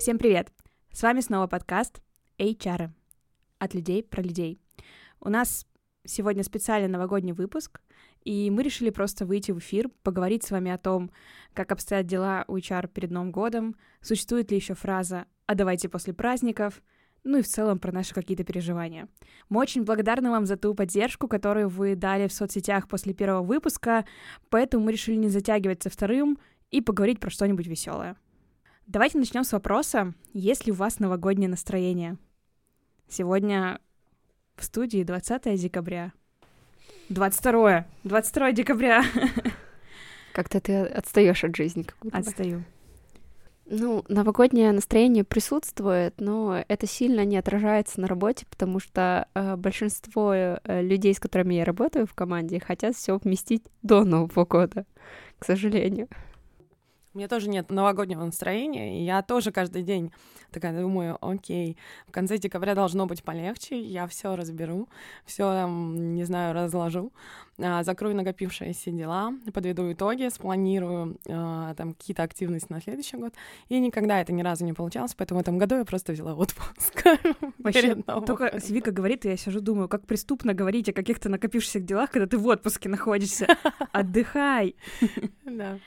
Всем привет! С вами снова подкаст HR. От людей про людей. У нас сегодня специальный новогодний выпуск, и мы решили просто выйти в эфир, поговорить с вами о том, как обстоят дела у HR перед Новым годом, существует ли еще фраза «а давайте после праздников», ну и в целом про наши какие-то переживания. Мы очень благодарны вам за ту поддержку, которую вы дали в соцсетях после первого выпуска, поэтому мы решили не затягивать со вторым и поговорить про что-нибудь веселое. Давайте начнем с вопроса, есть ли у вас новогоднее настроение? Сегодня в студии 20 декабря. 22 22 декабря. Как-то ты отстаешь от жизни. Как будто Отстаю. Ну, новогоднее настроение присутствует, но это сильно не отражается на работе, потому что э, большинство э, людей, с которыми я работаю в команде, хотят все вместить до Нового года, к сожалению. У меня тоже нет новогоднего настроения, и я тоже каждый день такая думаю, окей, в конце декабря должно быть полегче, я все разберу, все, не знаю, разложу, а, закрою накопившиеся дела, подведу итоги, спланирую а, там какие-то активности на следующий год, и никогда это ни разу не получалось, поэтому в этом году я просто взяла отпуск. Вообще, только Вика говорит, и я сижу, думаю, как преступно говорить о каких-то накопившихся делах, когда ты в отпуске находишься. Отдыхай. Да.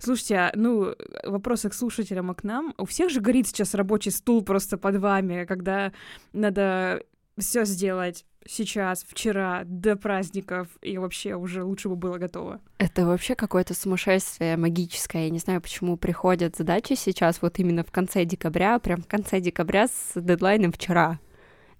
Слушайте, а, ну, вопросы к слушателям и к нам. У всех же горит сейчас рабочий стул просто под вами, когда надо все сделать сейчас, вчера, до праздников, и вообще уже лучше бы было готово. Это вообще какое-то сумасшествие магическое. Я не знаю, почему приходят задачи сейчас вот именно в конце декабря, прям в конце декабря с дедлайном вчера.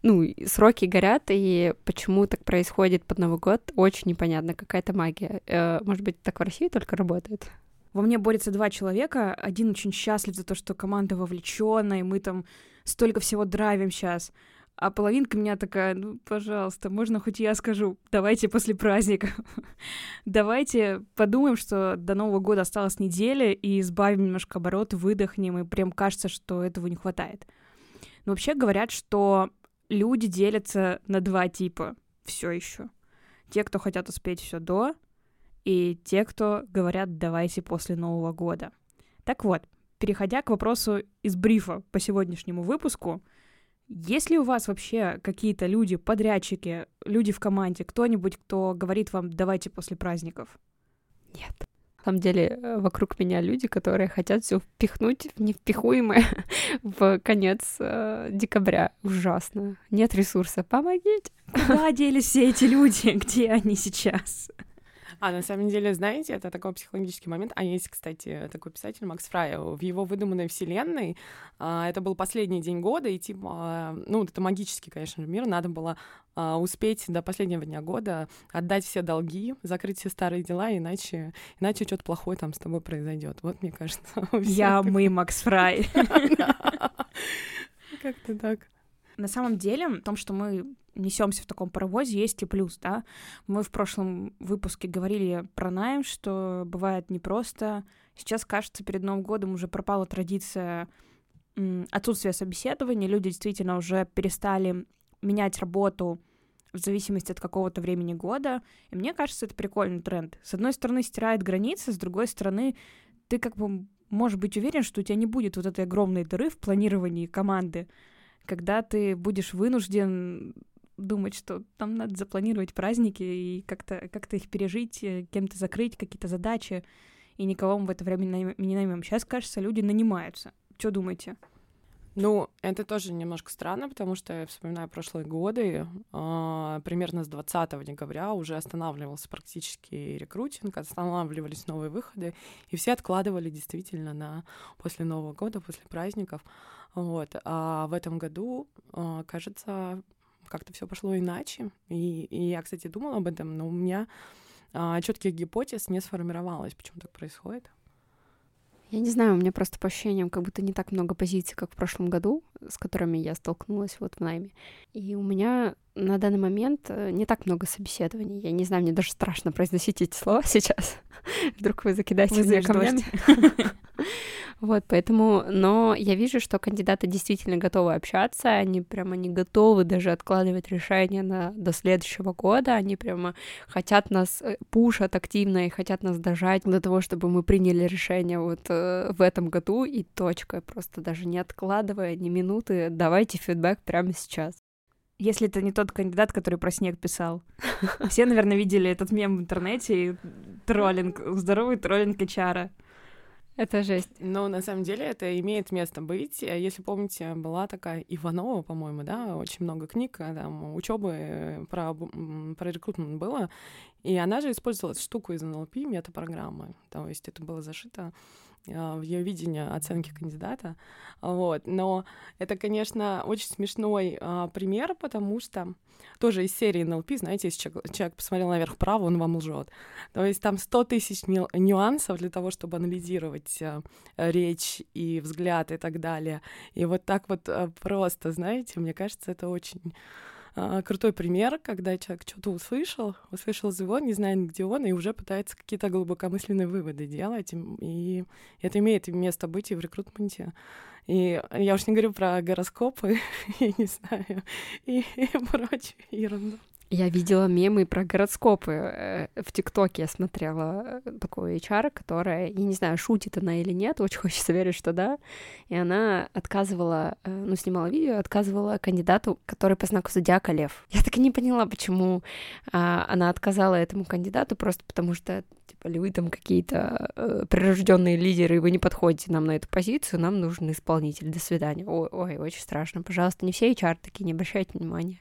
Ну, сроки горят, и почему так происходит под Новый год, очень непонятно, какая-то магия. Э, может быть, так в России только работает? Во мне борются два человека. Один очень счастлив за то, что команда вовлечена, и мы там столько всего драйвим сейчас. А половинка меня такая, ну, пожалуйста, можно хоть я скажу, давайте после праздника. давайте подумаем, что до Нового года осталась неделя, и избавим немножко оборот, выдохнем, и прям кажется, что этого не хватает. Но вообще говорят, что люди делятся на два типа все еще. Те, кто хотят успеть все до, и те, кто говорят «давайте после Нового года». Так вот, переходя к вопросу из брифа по сегодняшнему выпуску, есть ли у вас вообще какие-то люди, подрядчики, люди в команде, кто-нибудь, кто говорит вам «давайте после праздников»? Нет. На самом деле, э, вокруг меня люди, которые хотят все впихнуть в невпихуемое в конец э, декабря. Ужасно. Нет ресурса. Помогите. Куда делись все эти люди? Где они сейчас? А на самом деле, знаете, это такой психологический момент. А есть, кстати, такой писатель Макс Фрай. В его выдуманной вселенной а, это был последний день года, и типа, ну, это магический, конечно, мир. Надо было а, успеть до последнего дня года отдать все долги, закрыть все старые дела, иначе, иначе что-то плохое там с тобой произойдет. Вот, мне кажется. Я, мы, Макс Фрай. Как-то так. На самом деле, в том, что мы несемся в таком паровозе, есть и плюс, да. Мы в прошлом выпуске говорили про найм, что бывает непросто. Сейчас, кажется, перед Новым годом уже пропала традиция отсутствия собеседования. Люди действительно уже перестали менять работу в зависимости от какого-то времени года. И мне кажется, это прикольный тренд. С одной стороны, стирает границы, с другой стороны, ты как бы можешь быть уверен, что у тебя не будет вот этой огромной дыры в планировании команды, когда ты будешь вынужден думать, что там надо запланировать праздники и как-то как их пережить, э, кем-то закрыть какие-то задачи, и никого мы в это время не наймем. Сейчас, кажется, люди нанимаются. Что думаете? Ну, это тоже немножко странно, потому что я вспоминаю прошлые годы, э, примерно с 20 декабря уже останавливался практически рекрутинг, останавливались новые выходы, и все откладывали действительно на после Нового года, после праздников. Вот. А в этом году, э, кажется, как-то все пошло иначе. И, и я, кстати, думала об этом, но у меня а, четких гипотез не сформировалось, почему так происходит. Я не знаю, у меня просто по ощущениям как будто не так много позиций, как в прошлом году, с которыми я столкнулась вот в найме. И у меня на данный момент э, не так много собеседований. Я не знаю, мне даже страшно произносить эти слова сейчас. Вдруг вы закидаете вы меня камнями. Вот, поэтому, но я вижу, что кандидаты действительно готовы общаться, они прямо не готовы даже откладывать решение на, до следующего года, они прямо хотят нас, э, пушат активно и хотят нас дожать до того, чтобы мы приняли решение вот э, в этом году и точка, просто даже не откладывая ни минуты, давайте фидбэк прямо сейчас. Если это не тот кандидат, который про снег писал. Все, наверное, видели этот мем в интернете и троллинг, здоровый троллинг HR. Это жесть. Но на самом деле это имеет место быть. Если помните, была такая Иванова, по-моему, да, очень много книг, а там учебы э, про, про рекрутмент было. И она же использовала штуку из НЛП, метапрограммы. То есть это было зашито в ее видение оценки кандидата. Вот. Но это, конечно, очень смешной а, пример, потому что тоже из серии НЛП, знаете, если человек, человек посмотрел наверх вправо, он вам лжет. То есть там 100 тысяч нюансов для того, чтобы анализировать а, речь и взгляд и так далее. И вот так вот а, просто, знаете, мне кажется, это очень а, крутой пример, когда человек что-то услышал, услышал звон, не знает, где он, и уже пытается какие-то глубокомысленные выводы делать. И это имеет место быть и в рекрутменте. И я уж не говорю про гороскопы, я не знаю, и, и прочую ерунду. Я видела мемы про гороскопы. Э, в ТикТоке я смотрела э, такую HR, которая, я не знаю, шутит она или нет, очень хочется верить, что да. И она отказывала, э, ну, снимала видео, отказывала кандидату, который по знаку зодиака лев. Я так и не поняла, почему а, она отказала этому кандидату, просто потому что типа, ли вы там какие-то э, прирожденные лидеры, и вы не подходите нам на эту позицию, нам нужен исполнитель. До свидания. Ой, ой, очень страшно. Пожалуйста, не все HR такие, не обращайте внимания.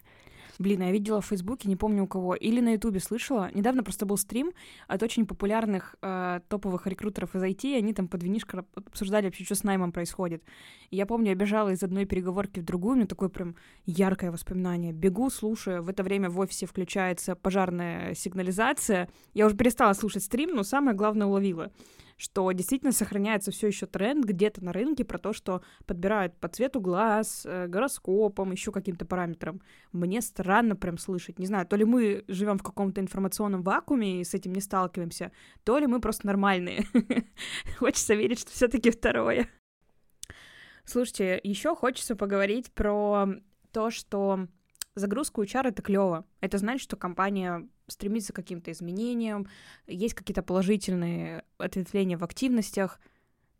Блин, я видела в Фейсбуке, не помню у кого, или на Ютубе слышала. Недавно просто был стрим от очень популярных э, топовых рекрутеров из IT, и они там под винишко обсуждали вообще, что с наймом происходит. И я помню, я бежала из одной переговорки в другую, у меня такое прям яркое воспоминание. Бегу, слушаю, в это время в офисе включается пожарная сигнализация. Я уже перестала слушать стрим, но самое главное уловила что действительно сохраняется все еще тренд где-то на рынке про то, что подбирают по цвету глаз, э, гороскопом, еще каким-то параметрам. Мне странно прям слышать. Не знаю, то ли мы живем в каком-то информационном вакууме и с этим не сталкиваемся, то ли мы просто нормальные. Хочется верить, что все-таки второе. Слушайте, еще хочется поговорить про то, что загрузка HR — это клево. Это значит, что компания стремится к каким-то изменениям, есть какие-то положительные ответвления в активностях.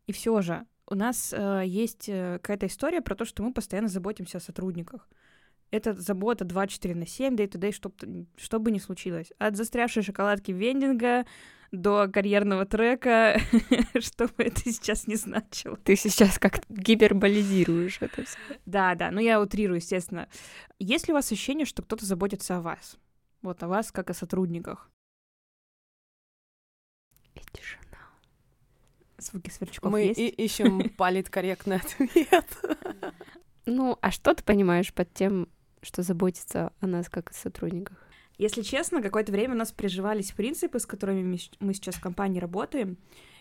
И все же у нас э, есть э, какая-то история про то, что мы постоянно заботимся о сотрудниках. Это забота 24 на 7, да и т.д., что, бы ни случилось. От застрявшей шоколадки вендинга до карьерного трека, что бы это сейчас не значило. Ты сейчас как гиперболизируешь это все. Да, да, ну я утрирую, естественно. Есть ли у вас ощущение, что кто-то заботится о вас? Вот о вас, как о сотрудниках. И тишина. Звуки сверчков Мы есть? и ищем политкорректный ответ. Ну, а что ты понимаешь под тем, что заботится о нас как о сотрудниках? Если честно, какое-то время у нас приживались принципы, с которыми мы сейчас в компании работаем,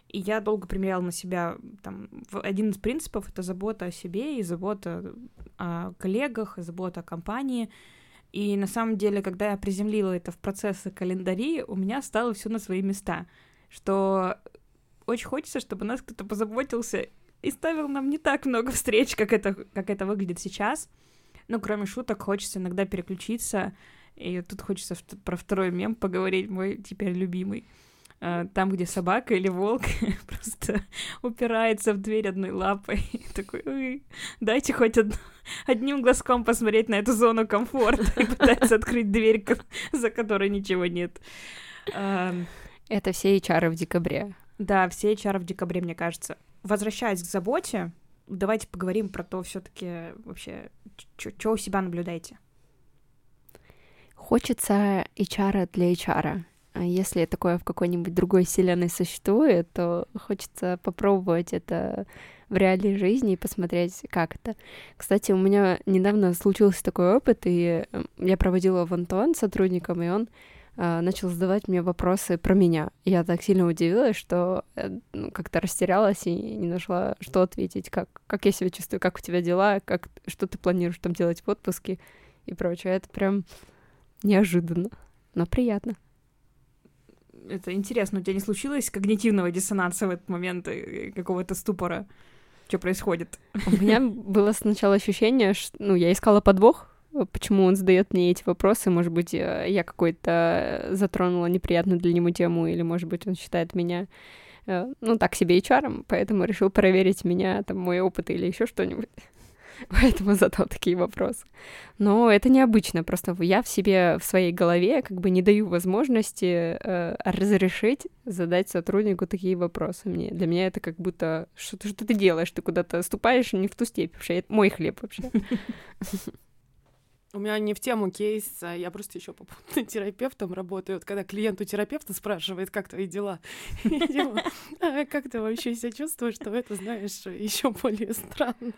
и я долго примеряла на себя там, один из принципов — это забота о себе и забота о коллегах, и забота о компании — и на самом деле, когда я приземлила это в процессы календари, у меня стало все на свои места. Что очень хочется, чтобы нас кто-то позаботился и ставил нам не так много встреч, как это, как это выглядит сейчас. Ну, кроме шуток, хочется иногда переключиться. И тут хочется про второй мем поговорить, мой теперь любимый. А, там, где собака или волк просто упирается в дверь одной лапой. Такой, дайте хоть од... одним глазком посмотреть на эту зону комфорта и пытается открыть дверь, за которой ничего нет. Это все HR в декабре. Да, все HR в декабре, мне кажется. Возвращаясь к заботе, давайте поговорим про то все таки вообще, что у себя наблюдаете. Хочется HR для HR. А если такое в какой-нибудь другой вселенной существует, то хочется попробовать это в реальной жизни и посмотреть, как это. Кстати, у меня недавно случился такой опыт, и я проводила в Антон сотрудником, и он э, начал задавать мне вопросы про меня. Я так сильно удивилась, что э, ну, как-то растерялась и не нашла, что ответить, как, как я себя чувствую, как у тебя дела, как, что ты планируешь там делать в отпуске и прочее. Это прям неожиданно, но приятно Это интересно, у тебя не случилось когнитивного диссонанса в этот момент, э, какого-то ступора? Что происходит? У меня было сначала ощущение, что ну, я искала подвох, почему он задает мне эти вопросы. Может быть, э, я какой-то затронула неприятную для него тему, или, может быть, он считает меня э, ну, так себе HR, поэтому решил проверить меня, там, мой опыт или еще что-нибудь. Поэтому задал такие вопросы. Но это необычно, просто я в себе, в своей голове как бы не даю возможности э, разрешить задать сотруднику такие вопросы мне. Для меня это как будто, что что ты делаешь, ты куда-то ступаешь не в ту степь, вообще, это мой хлеб вообще. У меня не в тему кейс, а я просто еще попутно терапевтом работаю. Вот когда клиент у терапевта спрашивает, как твои дела, «А как ты вообще себя чувствуешь, что это, знаешь, еще более странно.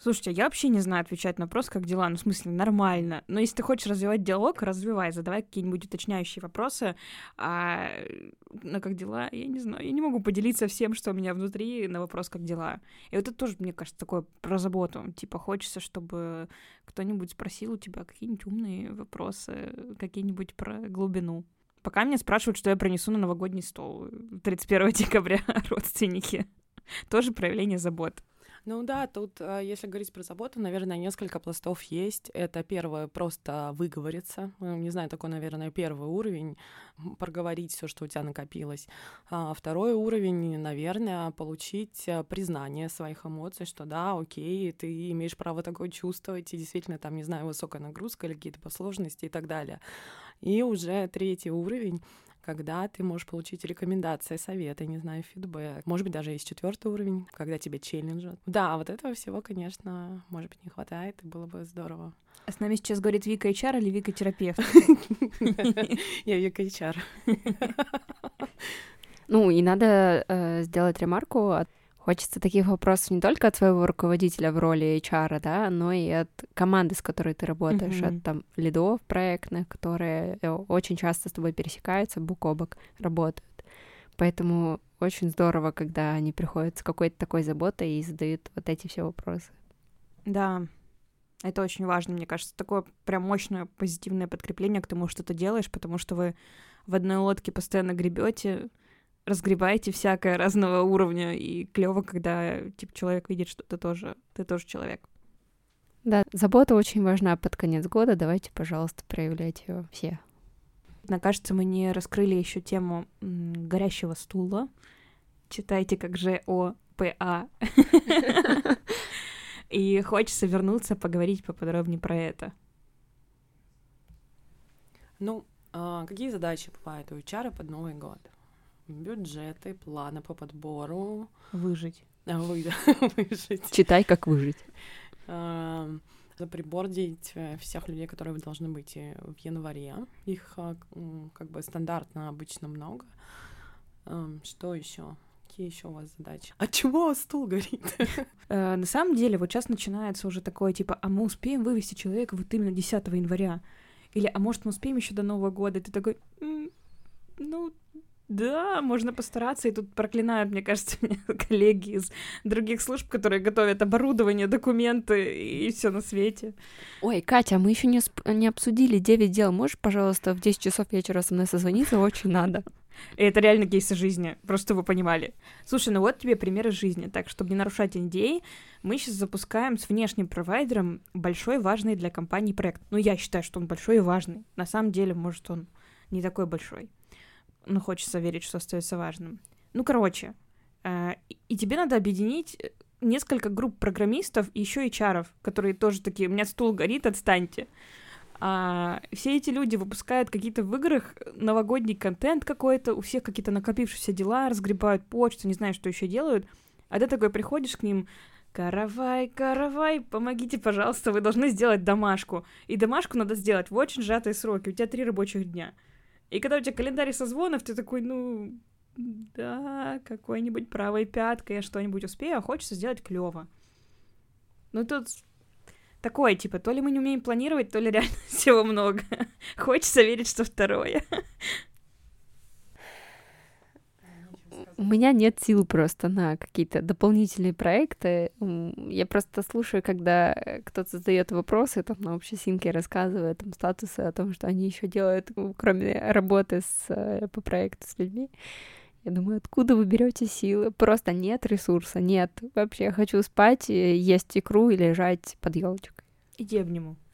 Слушайте, я вообще не знаю отвечать на вопрос, как дела. Ну, в смысле, нормально. Но если ты хочешь развивать диалог, развивай, задавай какие-нибудь уточняющие вопросы. А на как дела, я не знаю. Я не могу поделиться всем, что у меня внутри на вопрос, как дела. И вот это тоже, мне кажется, такое про заботу. Типа, хочется, чтобы кто-нибудь спросил у тебя какие-нибудь умные вопросы, какие-нибудь про глубину. Пока меня спрашивают, что я принесу на новогодний стол 31 декабря родственники. Тоже проявление заботы. Ну да, тут, а, если говорить про заботу, наверное, несколько пластов есть. Это первое, просто выговориться. Ну, не знаю, такой, наверное, первый уровень, проговорить все, что у тебя накопилось. А второй уровень, наверное, получить а, признание своих эмоций, что да, окей, ты имеешь право такое чувствовать, и действительно там, не знаю, высокая нагрузка или какие-то сложности и так далее. И уже третий уровень когда ты можешь получить рекомендации, советы, не знаю, фидбэк. Может быть, даже есть четвертый уровень, когда тебе челленджат. Да, вот этого всего, конечно, может быть, не хватает, и было бы здорово. А с нами сейчас говорит Вика HR или Вика терапевт? Я Вика HR. Ну, и надо э, сделать ремарку от Хочется таких вопросов не только от своего руководителя в роли HR, да, но и от команды, с которой ты работаешь, mm-hmm. от там лидов проектных, которые э, очень часто с тобой пересекаются, бок о бок работают. Поэтому очень здорово, когда они приходят с какой-то такой заботой и задают вот эти все вопросы. Да, это очень важно, мне кажется, такое прям мощное позитивное подкрепление к тому, что ты делаешь, потому что вы в одной лодке постоянно гребете, разгребаете всякое разного уровня, и клево, когда типа человек видит, что ты тоже, ты тоже человек. Да, забота очень важна под конец года. Давайте, пожалуйста, проявлять ее все. Мне кажется, мы не раскрыли еще тему горящего стула. Читайте как же о ПА. И хочется вернуться, поговорить поподробнее про это. Ну, а какие задачи бывают у HR под Новый год? Бюджеты, планы по подбору. Выжить. А, вы, выжить. Читай, как выжить. Заприбордить э, всех людей, которые должны быть в январе. Их а, как бы стандартно обычно много. Что еще? Какие еще у вас задачи? А чего стул горит? Э, на самом деле, вот сейчас начинается уже такое, типа, а мы успеем вывести человека вот именно 10 января? Или, а может, мы успеем еще до Нового года? И ты такой, ну, да, можно постараться. И тут проклинают, мне кажется, меня коллеги из других служб, которые готовят оборудование, документы и все на свете. Ой, Катя, а мы еще не, не обсудили 9 дел. Можешь, пожалуйста, в 10 часов вечера со мной созвониться? Очень надо. И это реально кейсы жизни, просто вы понимали. Слушай, ну вот тебе примеры жизни. Так, чтобы не нарушать NDA, мы сейчас запускаем с внешним провайдером большой важный для компании проект. Ну, я считаю, что он большой и важный. На самом деле, может, он не такой большой ну, хочется верить, что остается важным. Ну, короче, э, и тебе надо объединить э, несколько групп программистов и еще HR, которые тоже такие, у меня стул горит, отстаньте. А, все эти люди выпускают какие-то в играх новогодний контент какой-то, у всех какие-то накопившиеся дела, разгребают почту, не знаю, что еще делают. А ты такой приходишь к ним, Каравай, каравай, помогите, пожалуйста, вы должны сделать домашку. И домашку надо сделать в очень сжатые сроки, у тебя три рабочих дня. И когда у тебя календарь созвонов, ты такой, ну, да, какой-нибудь правой пяткой я что-нибудь успею, а хочется сделать клево. Ну тут такое, типа, то ли мы не умеем планировать, то ли реально всего много. Хочется верить, что второе. У меня нет сил просто на какие-то дополнительные проекты. Я просто слушаю, когда кто-то задает вопросы, там на общесинке рассказывает там статусы о том, что они еще делают, кроме работы с, э, по проекту с людьми. Я думаю, откуда вы берете силы? Просто нет ресурса, нет. Вообще, я хочу спать, есть икру и лежать под елочкой. Иди обниму.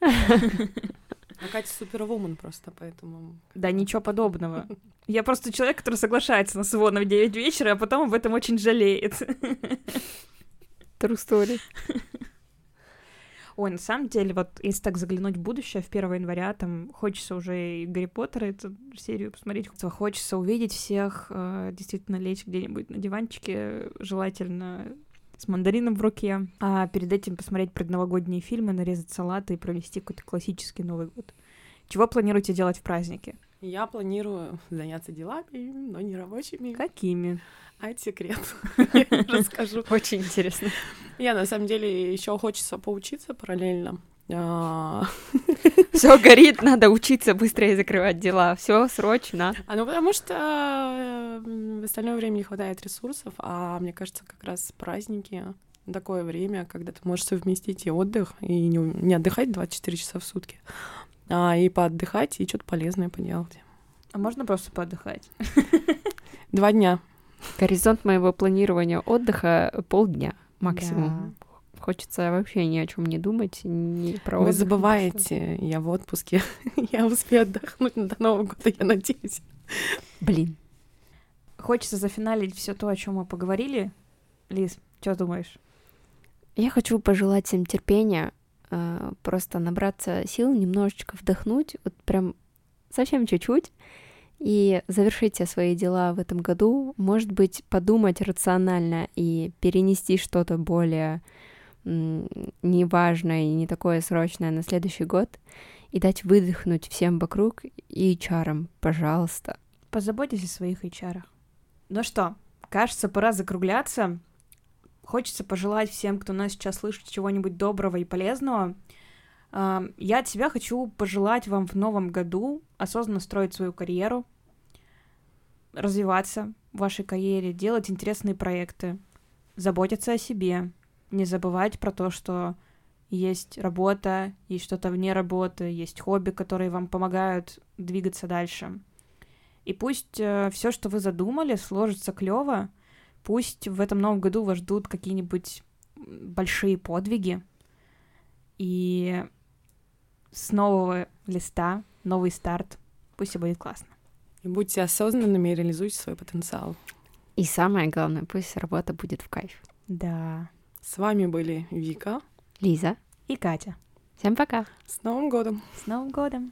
А Катя супервумен просто, поэтому... Да, ничего подобного. Я просто человек, который соглашается на СВО в 9 вечера, а потом об этом очень жалеет. True story. Ой, на самом деле, вот если так заглянуть в будущее, в 1 января, там хочется уже и Гарри Поттера, эту серию посмотреть, хочется увидеть всех, э, действительно лечь где-нибудь на диванчике, желательно с мандарином в руке, а перед этим посмотреть предновогодние фильмы, нарезать салаты и провести какой-то классический Новый год. Чего планируете делать в празднике? Я планирую заняться делами, но не рабочими. Какими? А это секрет. Я расскажу. Очень интересно. Я на самом деле еще хочется поучиться параллельно. А. Все горит, надо учиться быстрее закрывать дела. Все срочно. А ну потому что э, в остальное время не хватает ресурсов, а мне кажется, как раз праздники такое время, когда ты можешь совместить и отдых, и не, не отдыхать 24 часа в сутки, а и поотдыхать, и что-то полезное поделать. А можно просто поотдыхать? Два дня. Горизонт моего планирования отдыха полдня максимум. Да. Хочется вообще ни о чем не думать, ни про Вы забываете, я в отпуске, я успею отдохнуть до Нового года, я надеюсь. Блин. Хочется зафиналить все то, о чем мы поговорили. Лиз, что думаешь? Я хочу пожелать всем терпения, просто набраться сил, немножечко вдохнуть, вот прям совсем чуть-чуть, и завершить все свои дела в этом году, может быть, подумать рационально и перенести что-то более неважное и не такое срочное на следующий год, и дать выдохнуть всем вокруг и чарам, пожалуйста. Позаботьтесь о своих HR. Ну что, кажется, пора закругляться. Хочется пожелать всем, кто нас сейчас слышит, чего-нибудь доброго и полезного. Я от себя хочу пожелать вам в новом году осознанно строить свою карьеру, развиваться в вашей карьере, делать интересные проекты, заботиться о себе, не забывать про то, что есть работа, есть что-то вне работы, есть хобби, которые вам помогают двигаться дальше. И пусть э, все, что вы задумали, сложится клево. Пусть в этом новом году вас ждут какие-нибудь большие подвиги. И с нового листа, новый старт. Пусть все будет классно. И будьте осознанными и реализуйте свой потенциал. И самое главное, пусть работа будет в кайф. Да. С вами были Вика, Лиза и Катя. Всем пока. С Новым годом! С Новым годом!